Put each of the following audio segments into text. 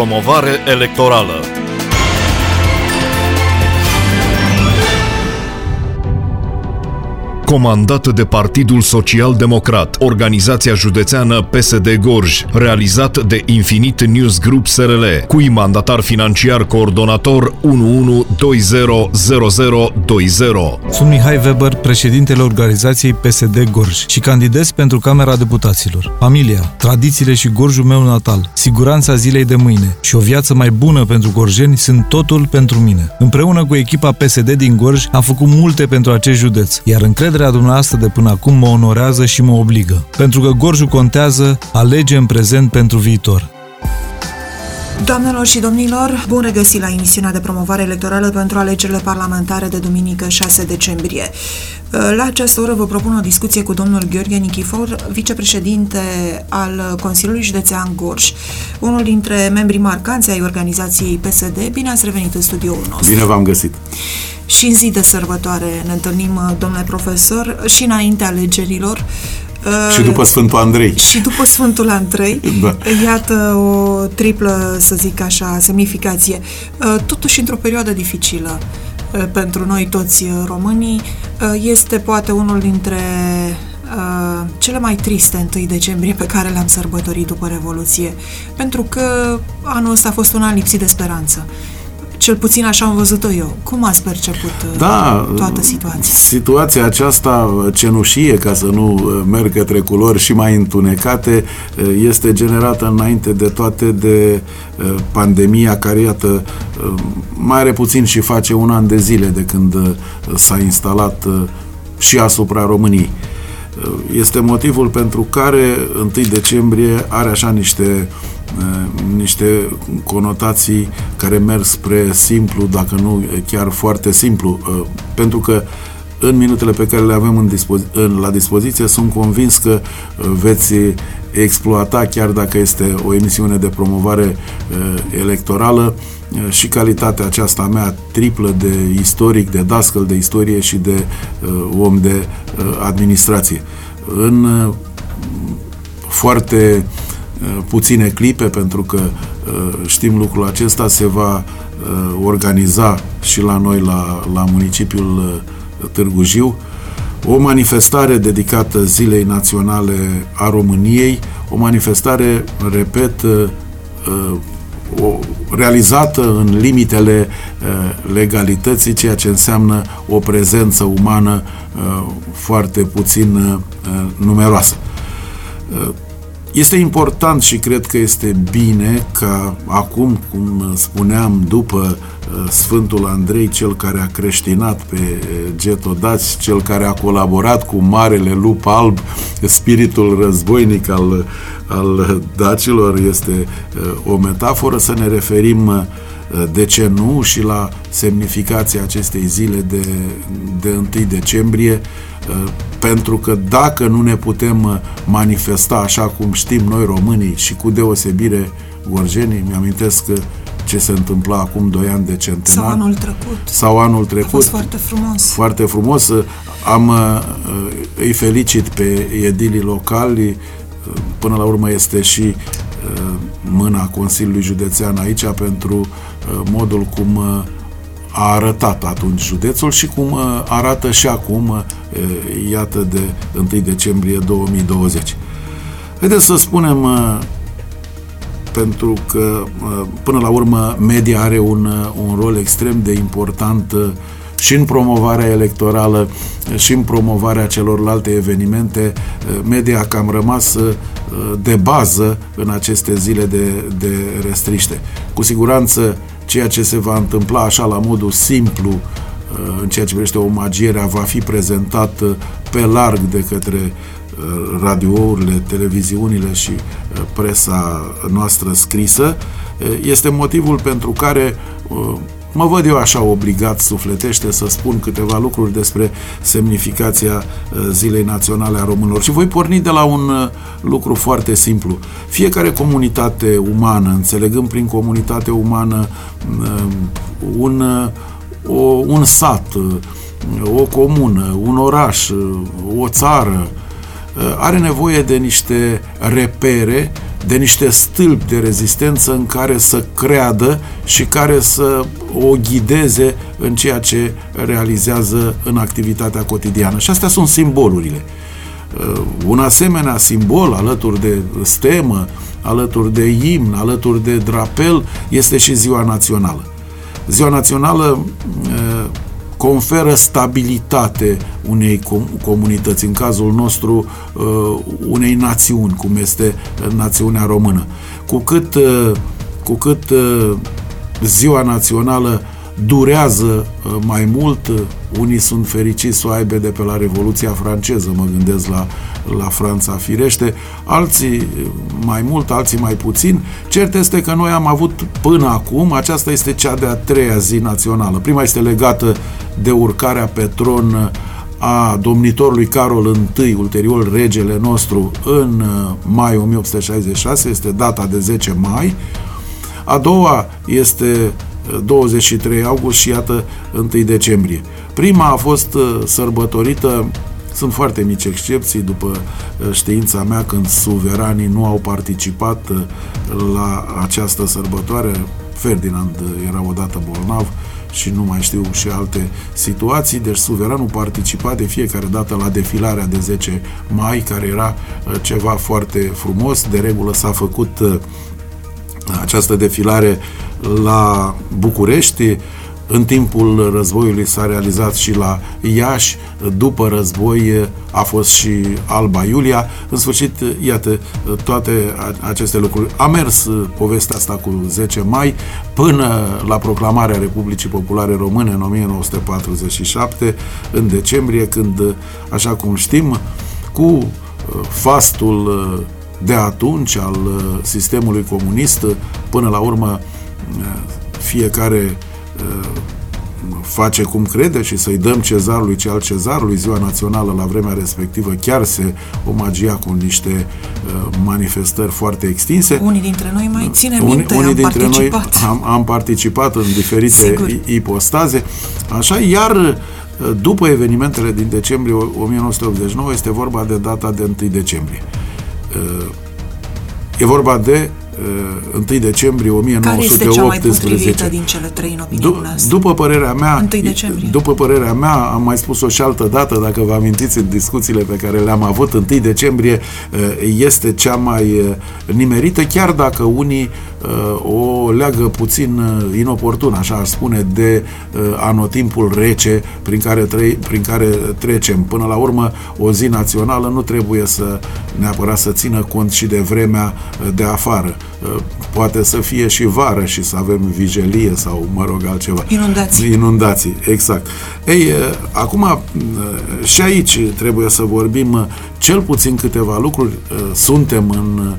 promovare electorală. Comandat de Partidul Social Democrat, organizația județeană PSD Gorj, realizat de Infinite News Group SRL, cui mandatar financiar coordonator 11200020. Sunt Mihai Weber, președintele organizației PSD Gorj și candidez pentru Camera Deputaților. Familia, tradițiile și Gorjul meu natal, siguranța zilei de mâine și o viață mai bună pentru gorjeni sunt totul pentru mine. Împreună cu echipa PSD din Gorj am făcut multe pentru acest județ, iar încrederea Încrederea dumneavoastră de până acum mă onorează și mă obligă. Pentru că Gorjul contează, alege în prezent pentru viitor. Doamnelor și domnilor, bun regăsit la emisiunea de promovare electorală pentru alegerile parlamentare de duminică 6 decembrie. La această oră vă propun o discuție cu domnul Gheorghe Nichifor, vicepreședinte al Consiliului Județean Gorj, unul dintre membrii marcanți ai organizației PSD. Bine ați revenit în studioul nostru. Bine v-am găsit. Și în zi de sărbătoare ne întâlnim, domnule profesor, și înainte alegerilor. Și după Sfântul Andrei. Și după Sfântul Andrei. da. Iată o triplă, să zic așa, semnificație. Totuși, într-o perioadă dificilă pentru noi toți românii, este poate unul dintre cele mai triste 1 decembrie pe care le-am sărbătorit după Revoluție, pentru că anul ăsta a fost un an lipsit de speranță. Cel puțin așa am văzut-o eu. Cum ați perceput uh, da, toată situația? Situația aceasta cenușie, ca să nu uh, merg către culori și mai întunecate, uh, este generată înainte de toate de pandemia care, iată, mai are puțin și face un an de zile de când s-a instalat și asupra României. Este motivul pentru care 1 decembrie are așa niște Eh, niște conotații care merg spre simplu, dacă nu chiar foarte simplu, eh, pentru că în minutele pe care le avem în dispozi- în, la dispoziție sunt convins că eh, veți exploata, chiar dacă este o emisiune de promovare electorală, și calitatea aceasta mea triplă de istoric, de dascăl de istorie și de om de administrație. În foarte Uh, puține clipe, pentru că uh, știm lucrul acesta, se va uh, organiza și la noi, la, la municipiul Târgu Jiu, o manifestare dedicată Zilei Naționale a României, o manifestare, repet, o, realizată în limitele legalității, ceea ce înseamnă o prezență umană foarte puțin numeroasă. Este important și cred că este bine ca acum, cum spuneam, după uh, Sfântul Andrei, cel care a creștinat pe uh, Getodați, cel care a colaborat cu Marele Lup Alb, spiritul războinic al, al dacilor, este uh, o metaforă, să ne referim de ce nu și la semnificația acestei zile de, de 1 decembrie, pentru că dacă nu ne putem manifesta așa cum știm noi românii și cu deosebire gorjenii, mi-amintesc că ce se întâmpla acum 2 ani de centenar. Sau anul trecut. Sau anul trecut. A fost foarte frumos. Foarte frumos. Am, îi felicit pe edilii locali, până la urmă este și mâna Consiliului Județean aici pentru modul cum a arătat atunci județul și cum uh, arată și acum, uh, iată, de 1 decembrie 2020. Haideți să spunem, uh, pentru că, până la urmă, media are un, un rol extrem de important și în promovarea electorală și în promovarea celorlalte evenimente, media cam rămas de bază în aceste zile de, de restriște. Cu siguranță ceea ce se va întâmpla așa la modul simplu uh, în ceea ce privește omagierea va fi prezentat uh, pe larg de către uh, radiourile, televiziunile și presa noastră scrisă, este motivul pentru care mă văd eu așa obligat sufletește să spun câteva lucruri despre semnificația uh, Zilei Naționale a Românilor. Și voi porni de la un uh, lucru foarte simplu. Fiecare comunitate umană, înțelegând prin comunitate umană uh, un, o, un sat, o comună, un oraș, o țară, are nevoie de niște repere de niște stâlpi de rezistență în care să creadă și care să o ghideze în ceea ce realizează în activitatea cotidiană. Și astea sunt simbolurile. Uh, un asemenea simbol alături de stemă, alături de imn, alături de drapel, este și Ziua Națională. Ziua Națională uh, conferă stabilitate unei comunități, în cazul nostru uh, unei națiuni, cum este națiunea română. Cu cât, cu cât ziua națională durează mai mult, unii sunt fericiți să o aibă de pe la Revoluția franceză, mă gândesc la, la Franța firește, alții mai mult, alții mai puțin. Cert este că noi am avut până acum, aceasta este cea de-a treia zi națională. Prima este legată de urcarea pe tron a domnitorului Carol I, ulterior regele nostru, în uh, mai 1866, este data de 10 mai. A doua este 23 august și iată 1 decembrie. Prima a fost uh, sărbătorită sunt foarte mici excepții după uh, știința mea când suveranii nu au participat uh, la această sărbătoare. Ferdinand era odată bolnav și nu mai știu și alte situații, deci suveranul participa de fiecare dată la defilarea de 10 mai, care era ceva foarte frumos. De regulă s-a făcut această defilare la București, în timpul războiului s-a realizat și la Iași, după război a fost și Alba Iulia. În sfârșit, iată, toate aceste lucruri. A mers povestea asta cu 10 mai până la proclamarea Republicii Populare Române în 1947, în decembrie, când, așa cum știm, cu fastul de atunci al sistemului comunist, până la urmă fiecare uh, face cum crede și să-i dăm cezarului ce al cezarului, ziua națională la vremea respectivă chiar se omagia cu niște uh, manifestări foarte extinse. Unii dintre noi mai ține minte, unii am dintre participat. noi am, am participat în diferite Sigur. ipostaze, așa, iar uh, după evenimentele din decembrie 1989 este vorba de data de 1 decembrie. E vorba de 1 uh, decembrie 1918. Care este cea mai potrivită din cele trei în opinia D- După părerea mea, 1 decembrie. după părerea mea, am mai spus-o și altă dată, dacă vă amintiți în discuțiile pe care le-am avut, 1 decembrie uh, este cea mai uh, nimerită, chiar dacă unii o leagă puțin inoportun, așa aș spune, de anotimpul rece prin care, tre- prin care trecem. Până la urmă, o zi națională nu trebuie să neapărat să țină cont și de vremea de afară. Uh, poate să fie și vară și să avem vigilie sau, mă rog, altceva. Inundații. Inundații, exact. Ei, uh, acum, uh, și aici trebuie să vorbim cel puțin câteva lucruri. Suntem în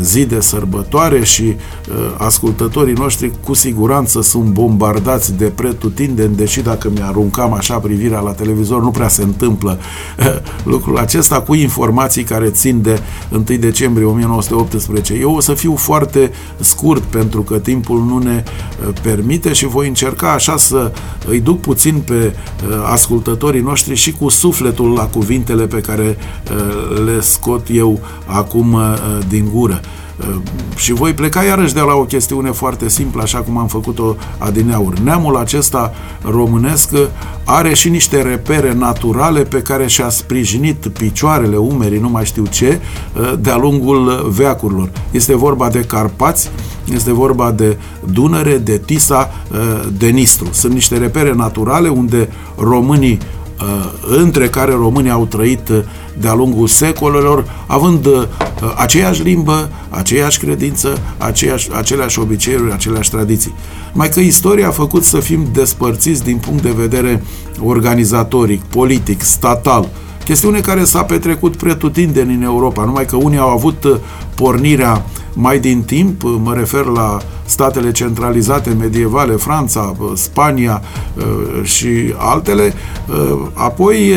zi de sărbătoare și uh, ascultătorii noștri cu siguranță sunt bombardați de pretutindeni, deși dacă mi-aruncam așa privirea la televizor, nu prea se întâmplă uh, lucrul acesta cu informații care țin de 1 decembrie 1918. Eu o să fiu foarte scurt pentru că timpul nu ne uh, permite și voi încerca așa să îi duc puțin pe ascultătorii noștri și cu sufletul la cuvintele pe care le scot eu acum din gură gură. Uh, și voi pleca iarăși de la o chestiune foarte simplă, așa cum am făcut-o adineauri. Neamul acesta românesc are și niște repere naturale pe care și-a sprijinit picioarele, umerii, nu mai știu ce, uh, de-a lungul veacurilor. Este vorba de Carpați, este vorba de Dunăre, de Tisa, uh, de Nistru. Sunt niște repere naturale unde românii între care românii au trăit de-a lungul secolelor, având uh, aceeași limbă, aceeași credință, aceeași, aceleași obiceiuri, aceleași tradiții. Mai că istoria a făcut să fim despărțiți din punct de vedere organizatoric, politic, statal, chestiune care s-a petrecut pretutindeni în Europa, numai că unii au avut uh, pornirea mai din timp, uh, mă refer la statele centralizate medievale, Franța, Spania și altele, apoi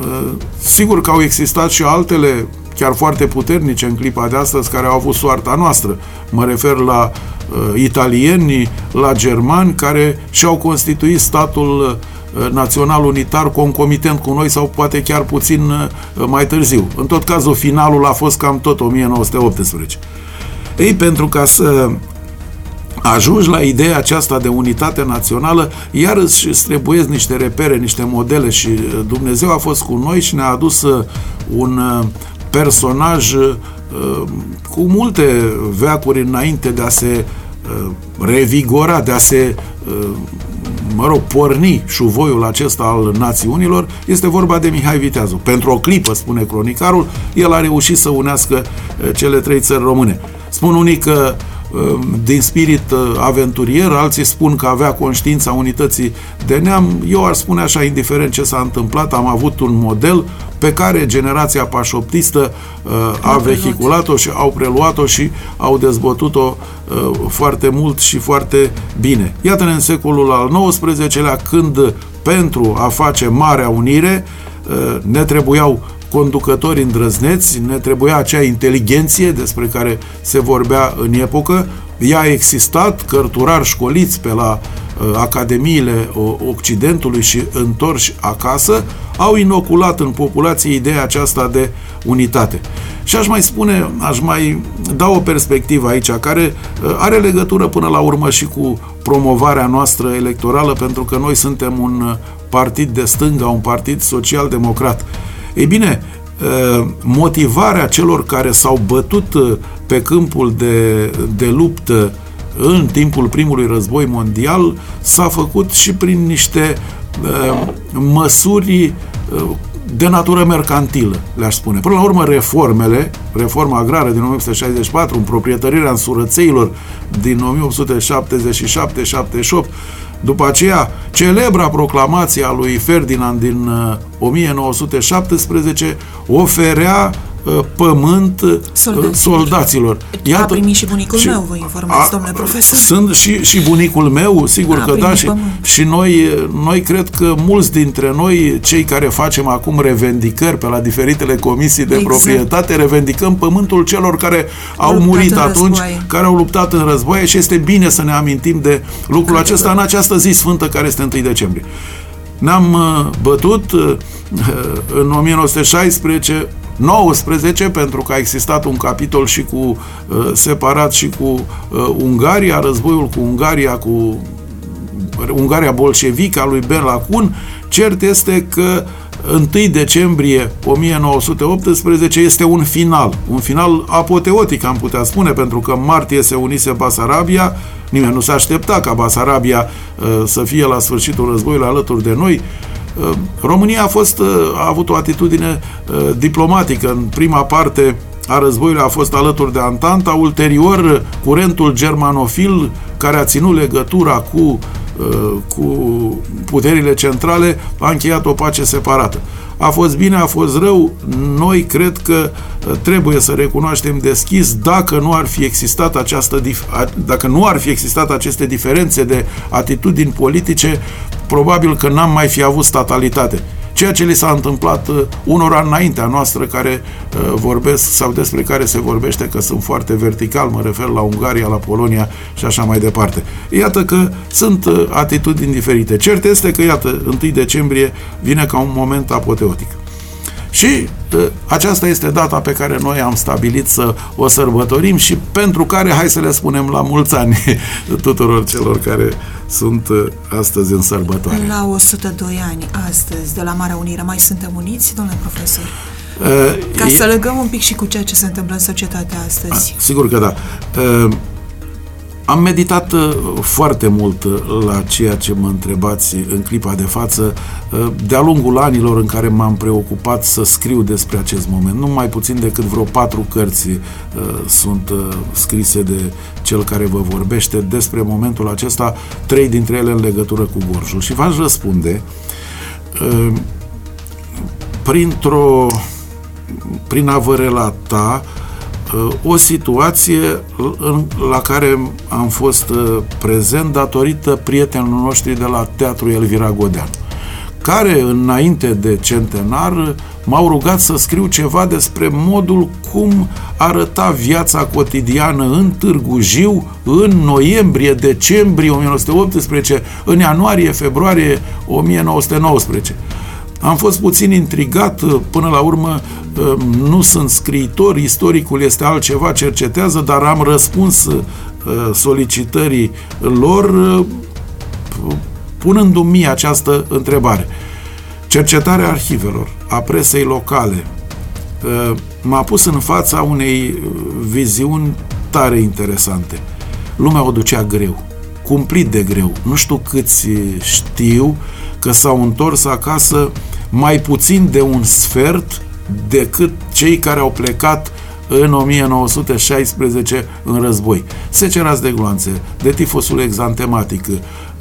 Uh, sigur că au existat și altele chiar foarte puternice în clipa de astăzi care au avut soarta noastră. Mă refer la uh, italieni, la germani care și-au constituit statul național unitar concomitent cu noi sau poate chiar puțin mai târziu. În tot cazul, finalul a fost cam tot 1918. Ei, pentru ca să ajungi la ideea aceasta de unitate națională, iar îți trebuie niște repere, niște modele și Dumnezeu a fost cu noi și ne-a adus un personaj cu multe veacuri înainte de a se revigora, de a se mă rog, porni șuvoiul acesta al națiunilor, este vorba de Mihai Viteazu. Pentru o clipă, spune cronicarul, el a reușit să unească cele trei țări române. Spun unii că din spirit uh, aventurier, alții spun că avea conștiința unității de neam. Eu ar spune așa, indiferent ce s-a întâmplat, am avut un model pe care generația pașoptistă uh, a vehiculat-o și au preluat-o și au dezbătut-o uh, foarte mult și foarte bine. Iată-ne în secolul al XIX-lea când pentru a face Marea Unire ne trebuiau conducători îndrăzneți, ne trebuia acea inteligenție despre care se vorbea în epocă, ea a existat, cărturari școliți pe la uh, academiile Occidentului și întorși acasă, au inoculat în populație ideea aceasta de unitate. Și aș mai spune, aș mai da o perspectivă aici, care uh, are legătură până la urmă și cu promovarea noastră electorală, pentru că noi suntem un uh, partid de stânga, un partid social-democrat. Ei bine, motivarea celor care s-au bătut pe câmpul de, de luptă în timpul primului război mondial s-a făcut și prin niște măsuri de natură mercantilă, le-aș spune. Până la urmă, reformele, reforma agrară din 1964, proprietărirea însurățeilor din 1877-78, după aceea, celebra proclamație a lui Ferdinand din 1917 uh, oferea uh, pământ uh, soldaților. soldaților. Iată, a primit și bunicul și, meu, vă informați, domnule profesor. Sunt și, și bunicul meu, sigur a că da, și, și noi, noi cred că mulți dintre noi, cei care facem acum revendicări pe la diferitele comisii de exact. proprietate, revendicăm pământul celor care au, au murit atunci, care au luptat în războaie și este bine să ne amintim de lucrul acesta în această zi sfântă care este 1 decembrie. Ne-am uh, bătut uh, în 1916 19 pentru că a existat un capitol și cu uh, separat și cu uh, Ungaria, războiul cu Ungaria, cu Ungaria bolșevică a lui Bela Kun. Cert este că 1 decembrie 1918 este un final, un final apoteotic, am putea spune, pentru că în martie se unise Basarabia, nimeni nu se aștepta ca Basarabia uh, să fie la sfârșitul războiului alături de noi, uh, România a fost uh, a avut o atitudine diplomatică în prima parte a războiului a fost alături de Antanta, ulterior curentul germanofil care a ținut legătura cu Uh, cu puterile centrale, a încheiat o pace separată. A fost bine, a fost rău, noi cred că uh, trebuie să recunoaștem deschis dacă nu ar fi existat această dacă nu ar fi existat aceste diferențe de atitudini politice, probabil că n-am mai fi avut statalitate ceea ce li s-a întâmplat uh, unora înaintea noastră care uh, vorbesc sau despre care se vorbește că sunt foarte vertical, mă refer la Ungaria, la Polonia și așa mai departe. Iată că sunt uh, atitudini diferite. Cert este că, iată, 1 decembrie vine ca un moment apoteotic. Și aceasta este data pe care noi am stabilit să o sărbătorim și pentru care, hai să le spunem la mulți ani tuturor celor care sunt astăzi în sărbătoare. La 102 ani astăzi de la Marea Unire mai suntem uniți, domnule profesor? Ca să legăm un pic și cu ceea ce se întâmplă în societatea astăzi. Sigur că da. Am meditat uh, foarte mult uh, la ceea ce mă întrebați în clipa de față, uh, de-a lungul anilor în care m-am preocupat să scriu despre acest moment. Nu mai puțin decât vreo patru cărți sunt scrise de cel care vă vorbește despre momentul acesta, trei dintre ele în legătură cu Gorjul. Și v-aș răspunde printr-o prin a vă relata Uh, o situație la care am fost uh, prezent datorită prietenilor noștri de la Teatrul Elvira Godean care înainte de centenar m-au rugat să scriu ceva despre modul cum arăta viața cotidiană în Târgu Jiu în noiembrie, decembrie 1918, în ianuarie, februarie 1919. Am fost puțin intrigat, până la urmă nu sunt scriitor, istoricul este altceva, cercetează, dar am răspuns solicitării lor punându-mi mie această întrebare. Cercetarea arhivelor, a presei locale, uh, m-a pus în fața unei uh, viziuni tare interesante. Lumea o ducea greu, cumplit de greu. Nu știu câți știu că s-au întors acasă mai puțin de un sfert decât cei care au plecat în 1916 în război. Secerați de gloanțe, de tifosul exantematic,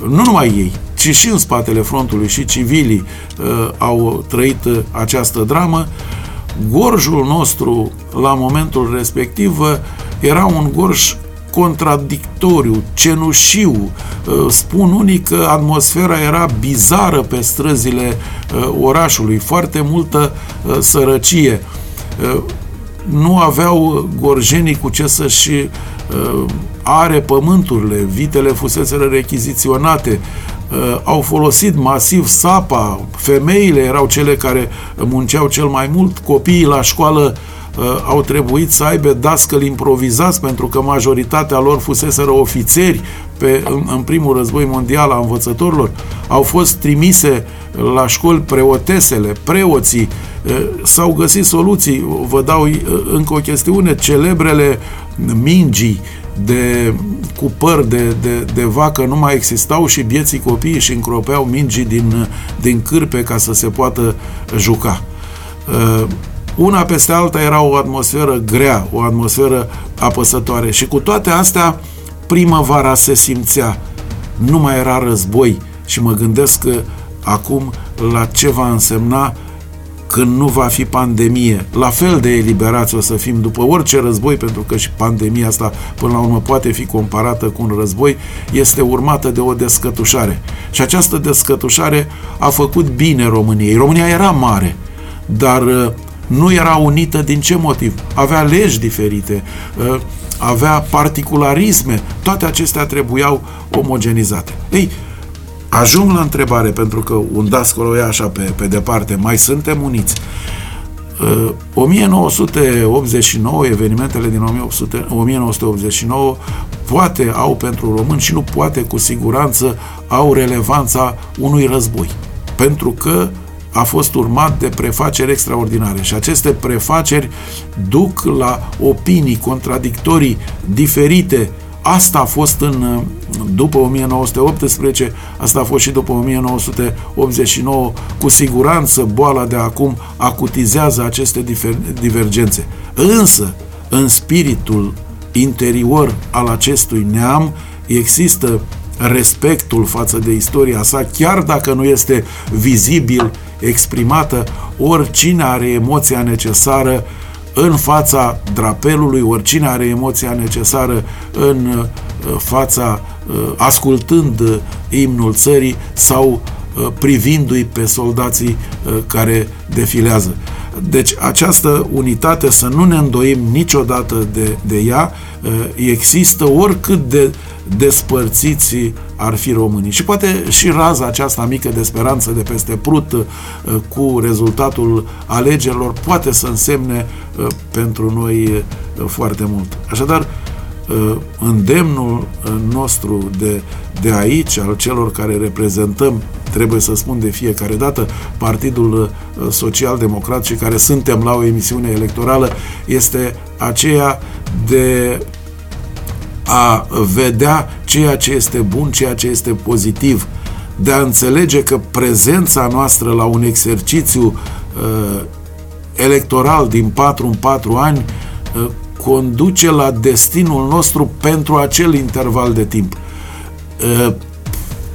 nu numai ei, ci și în spatele frontului și civilii uh, au trăit uh, această dramă. Gorjul nostru, la momentul respectiv, uh, era un gorj contradictoriu, cenușiu. Uh, spun unii că atmosfera era bizară pe străzile uh, orașului, foarte multă sărăcie. Nu aveau gorjenii cu ce să-și are pământurile, vitele fuseseră rechiziționate, uh, au folosit masiv sapa, femeile erau cele care munceau cel mai mult, copiii la școală uh, au trebuit să aibă dascăli improvizați pentru că majoritatea lor fuseseră ofițeri pe, în, în primul război mondial a învățătorilor, au fost trimise la școli preotesele, preoții, uh, s-au găsit soluții. Vă dau uh, încă o chestiune, celebrele mingii de, cu păr de, de, de vacă nu mai existau și bieții copiii și încropeau mingii din, din cârpe ca să se poată juca. Uh, una peste alta era o atmosferă grea, o atmosferă apăsătoare și cu toate astea primăvara se simțea. Nu mai era război și mă gândesc că acum la ce va însemna când nu va fi pandemie. La fel de eliberați o să fim după orice război, pentru că și pandemia asta, până la urmă, poate fi comparată cu un război, este urmată de o descătușare. Și această descătușare a făcut bine României. România era mare, dar uh, nu era unită din ce motiv? Avea legi diferite, uh, avea particularisme, toate acestea trebuiau omogenizate. Ei, Ajung la întrebare, pentru că un dascăl e așa pe, pe departe, mai suntem uniți. Uh, 1989, evenimentele din 1800, 1989 poate au pentru români și nu poate cu siguranță au relevanța unui război. Pentru că a fost urmat de prefaceri extraordinare și aceste prefaceri duc la opinii contradictorii diferite Asta a fost în, după 1918, asta a fost și după 1989. Cu siguranță boala de acum acutizează aceste difer, divergențe. Însă, în spiritul interior al acestui neam există respectul față de istoria sa, chiar dacă nu este vizibil exprimată, oricine are emoția necesară în fața drapelului, oricine are emoția necesară în uh, fața, uh, ascultând uh, imnul țării sau privindu-i pe soldații care defilează. Deci această unitate, să nu ne îndoim niciodată de, de ea, există oricât de despărțiți ar fi românii. Și poate și raza aceasta mică de speranță de peste Prut uh, cu rezultatul alegerilor poate să însemne uh, pentru noi uh, foarte mult. Așadar, îndemnul nostru de, de aici, al celor care reprezentăm, trebuie să spun de fiecare dată, Partidul Social Democrat și care suntem la o emisiune electorală, este aceea de a vedea ceea ce este bun, ceea ce este pozitiv, de a înțelege că prezența noastră la un exercițiu uh, electoral din 4 în 4 ani uh, conduce la destinul nostru pentru acel interval de timp. Uh,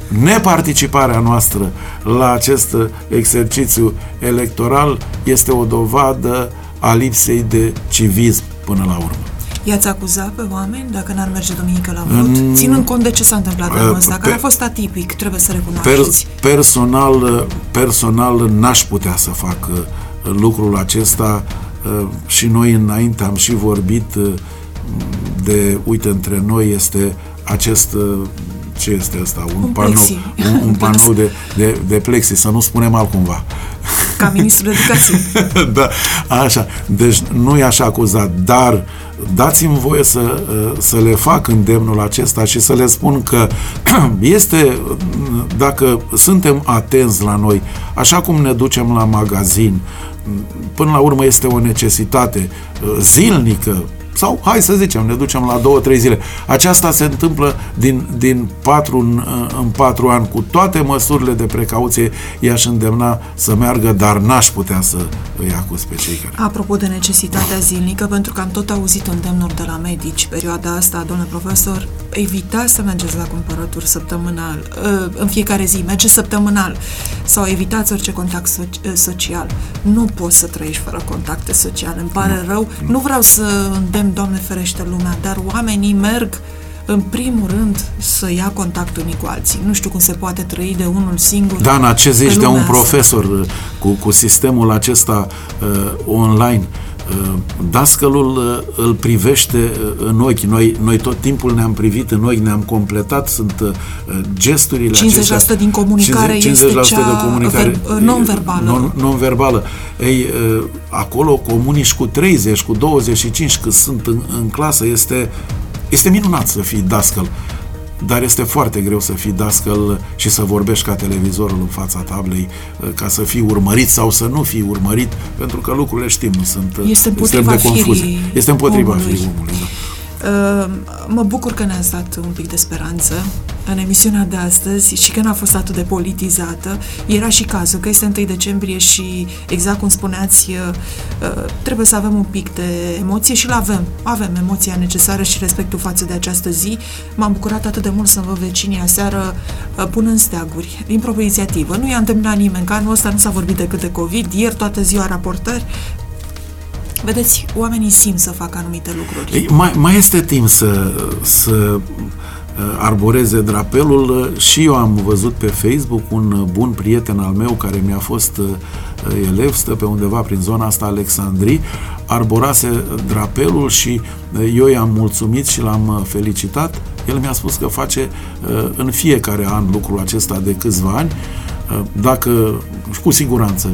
neparticiparea noastră la acest exercițiu electoral este o dovadă a lipsei de civism până la urmă. I-ați acuzat pe oameni dacă n-ar merge duminică la vot? Mm, Ținând cont de ce s-a întâmplat anul ăsta, pe, care a fost atipic, trebuie să recunoașteți. Per, personal, personal n-aș putea să fac uh, lucrul acesta uh, și noi înainte am și vorbit uh, de, uite, între noi este acest ce este asta? Un, un panou, un, un panou de, de, de plexi, să nu spunem altcumva. Ca ministrul educației. da, așa. Deci nu i-aș acuzat, dar dați-mi voie să, să le fac îndemnul acesta și să le spun că este, dacă suntem atenți la noi, așa cum ne ducem la magazin, până la urmă este o necesitate zilnică, sau, hai să zicem, ne ducem la două, trei zile. Aceasta se întâmplă din, din patru în, în patru ani, cu toate măsurile de precauție, i-aș îndemna să meargă, dar n-aș putea să îi acuz pe cei care... Apropo de necesitatea zilnică, pentru că am tot auzit îndemnuri de la medici, perioada asta, domnule profesor, evitați să mergeți la cumpărături săptămânal, ă, în fiecare zi, mergeți săptămânal, sau evitați orice contact so- social. Nu poți să trăiești fără contacte sociale, îmi pare nu, rău. Nu. nu vreau să îndemn Doamne ferește lumea, dar oamenii merg în primul rând să ia contact unii cu alții. Nu știu cum se poate trăi de unul singur. Dana, ce zici de un asta. profesor uh, cu, cu sistemul acesta uh, online? Uh, dascălul uh, îl privește uh, în ochi. Noi, noi tot timpul ne-am privit în ochi, ne-am completat, sunt uh, gesturile 50% acestea. din comunicare 50, 50% este cea de comunicare non-verbală. Non-verbală. Ei, uh, acolo comunici cu 30, cu 25, că sunt în, în clasă, este, este minunat să fii dascăl dar este foarte greu să fii dascăl și să vorbești ca televizorul în fața tablei, ca să fii urmărit sau să nu fii urmărit, pentru că lucrurile știm, nu sunt este împotriva de confuzie. Este împotriva omului. firii omului. Da. Uh, mă bucur că ne-ați dat un pic de speranță în emisiunea de astăzi și că n-a fost atât de politizată. Era și cazul că este 1 decembrie și, exact cum spuneați, uh, uh, trebuie să avem un pic de emoție și l-avem. Avem emoția necesară și respectul față de această zi. M-am bucurat atât de mult să vă vecinii aseară în steaguri, din proprie inițiativă. Nu i-a întâmplat nimeni, că anul ăsta nu s-a vorbit decât de COVID, ieri toată ziua raportări, Vedeți, oamenii simt să facă anumite lucruri. Ei, mai, mai este timp să, să uh, arboreze drapelul. Uh, și eu am văzut pe Facebook un uh, bun prieten al meu care mi-a fost elev, stă pe undeva prin zona asta Alexandrii, arborase drapelul și eu i-am mulțumit și l-am felicitat. El mi-a spus că face în fiecare an lucrul acesta de câțiva ani. Dacă, cu siguranță,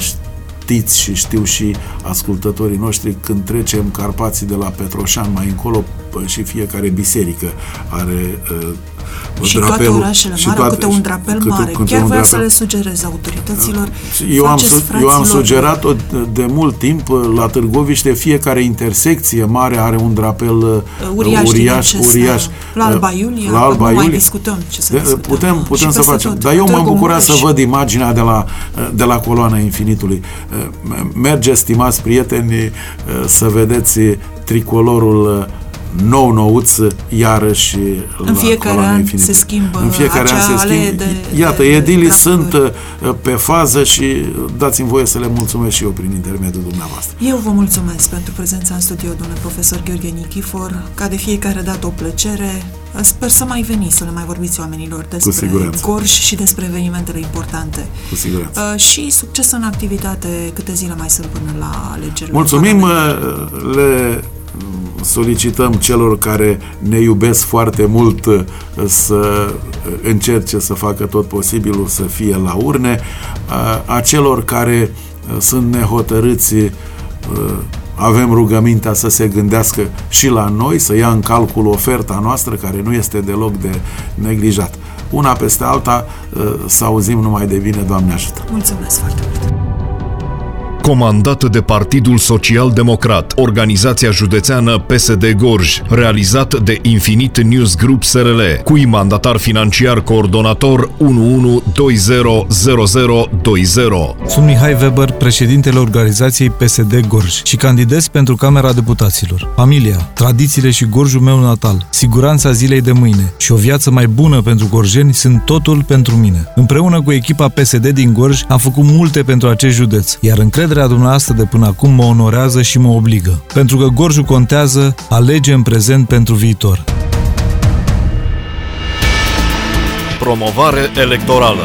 știți și știu și ascultătorii noștri când trecem Carpații de la Petroșan mai încolo și fiecare biserică are uh, și drapelul, toate orașele mari au câte un drapel câte, mare. Câte Chiar vreau să le sugerez autorităților. Eu am, su- eu am sugerat-o de mult timp la Târgoviște, fiecare intersecție mare are un drapel uh, uriaș. uriaș, uriaș. La Alba Iulia, la Alba Iulia. mai discutăm ce să de, discutăm. Putem, putem să facem. Tot. Dar eu m-am bucurat să văd imaginea de la, de la coloana infinitului. Mergeți, stimați prieteni, să vedeți tricolorul nou nouț iarăși în fiecare an infinită. se schimbă în fiecare an se schimbă de, iată, de, edilii de sunt uh, pe fază și dați-mi voie să le mulțumesc și eu prin intermediul dumneavoastră eu vă mulțumesc pentru prezența în studio domnule profesor Gheorghe Nichifor ca de fiecare dată o plăcere Sper să mai veniți, să le mai vorbiți oamenilor despre Gorj și despre evenimentele importante. Cu siguranță. Uh, și succes în activitate. Câte zile mai sunt până la alegerile? Mulțumim, uh, le solicităm celor care ne iubesc foarte mult uh, să încerce să facă tot posibilul să fie la urne, a celor care uh, sunt nehotărâți uh, avem rugămintea să se gândească și la noi, să ia în calcul oferta noastră, care nu este deloc de neglijat. Una peste alta, să auzim numai de bine, Doamne ajută! Mulțumesc foarte mult! Comandat de Partidul Social Democrat, organizația județeană PSD Gorj, realizat de Infinit News Group SRL, cu mandatar financiar coordonator 11200020. Sunt Mihai Weber, președintele organizației PSD Gorj și candidez pentru Camera Deputaților. Familia, tradițiile și Gorjul meu natal, siguranța zilei de mâine și o viață mai bună pentru gorjeni sunt totul pentru mine. Împreună cu echipa PSD din Gorj am făcut multe pentru acest județ, iar încrederea Încrederea dumneavoastră de până acum mă onorează și mă obligă. Pentru că Gorjul contează, alege în prezent pentru viitor. Promovare electorală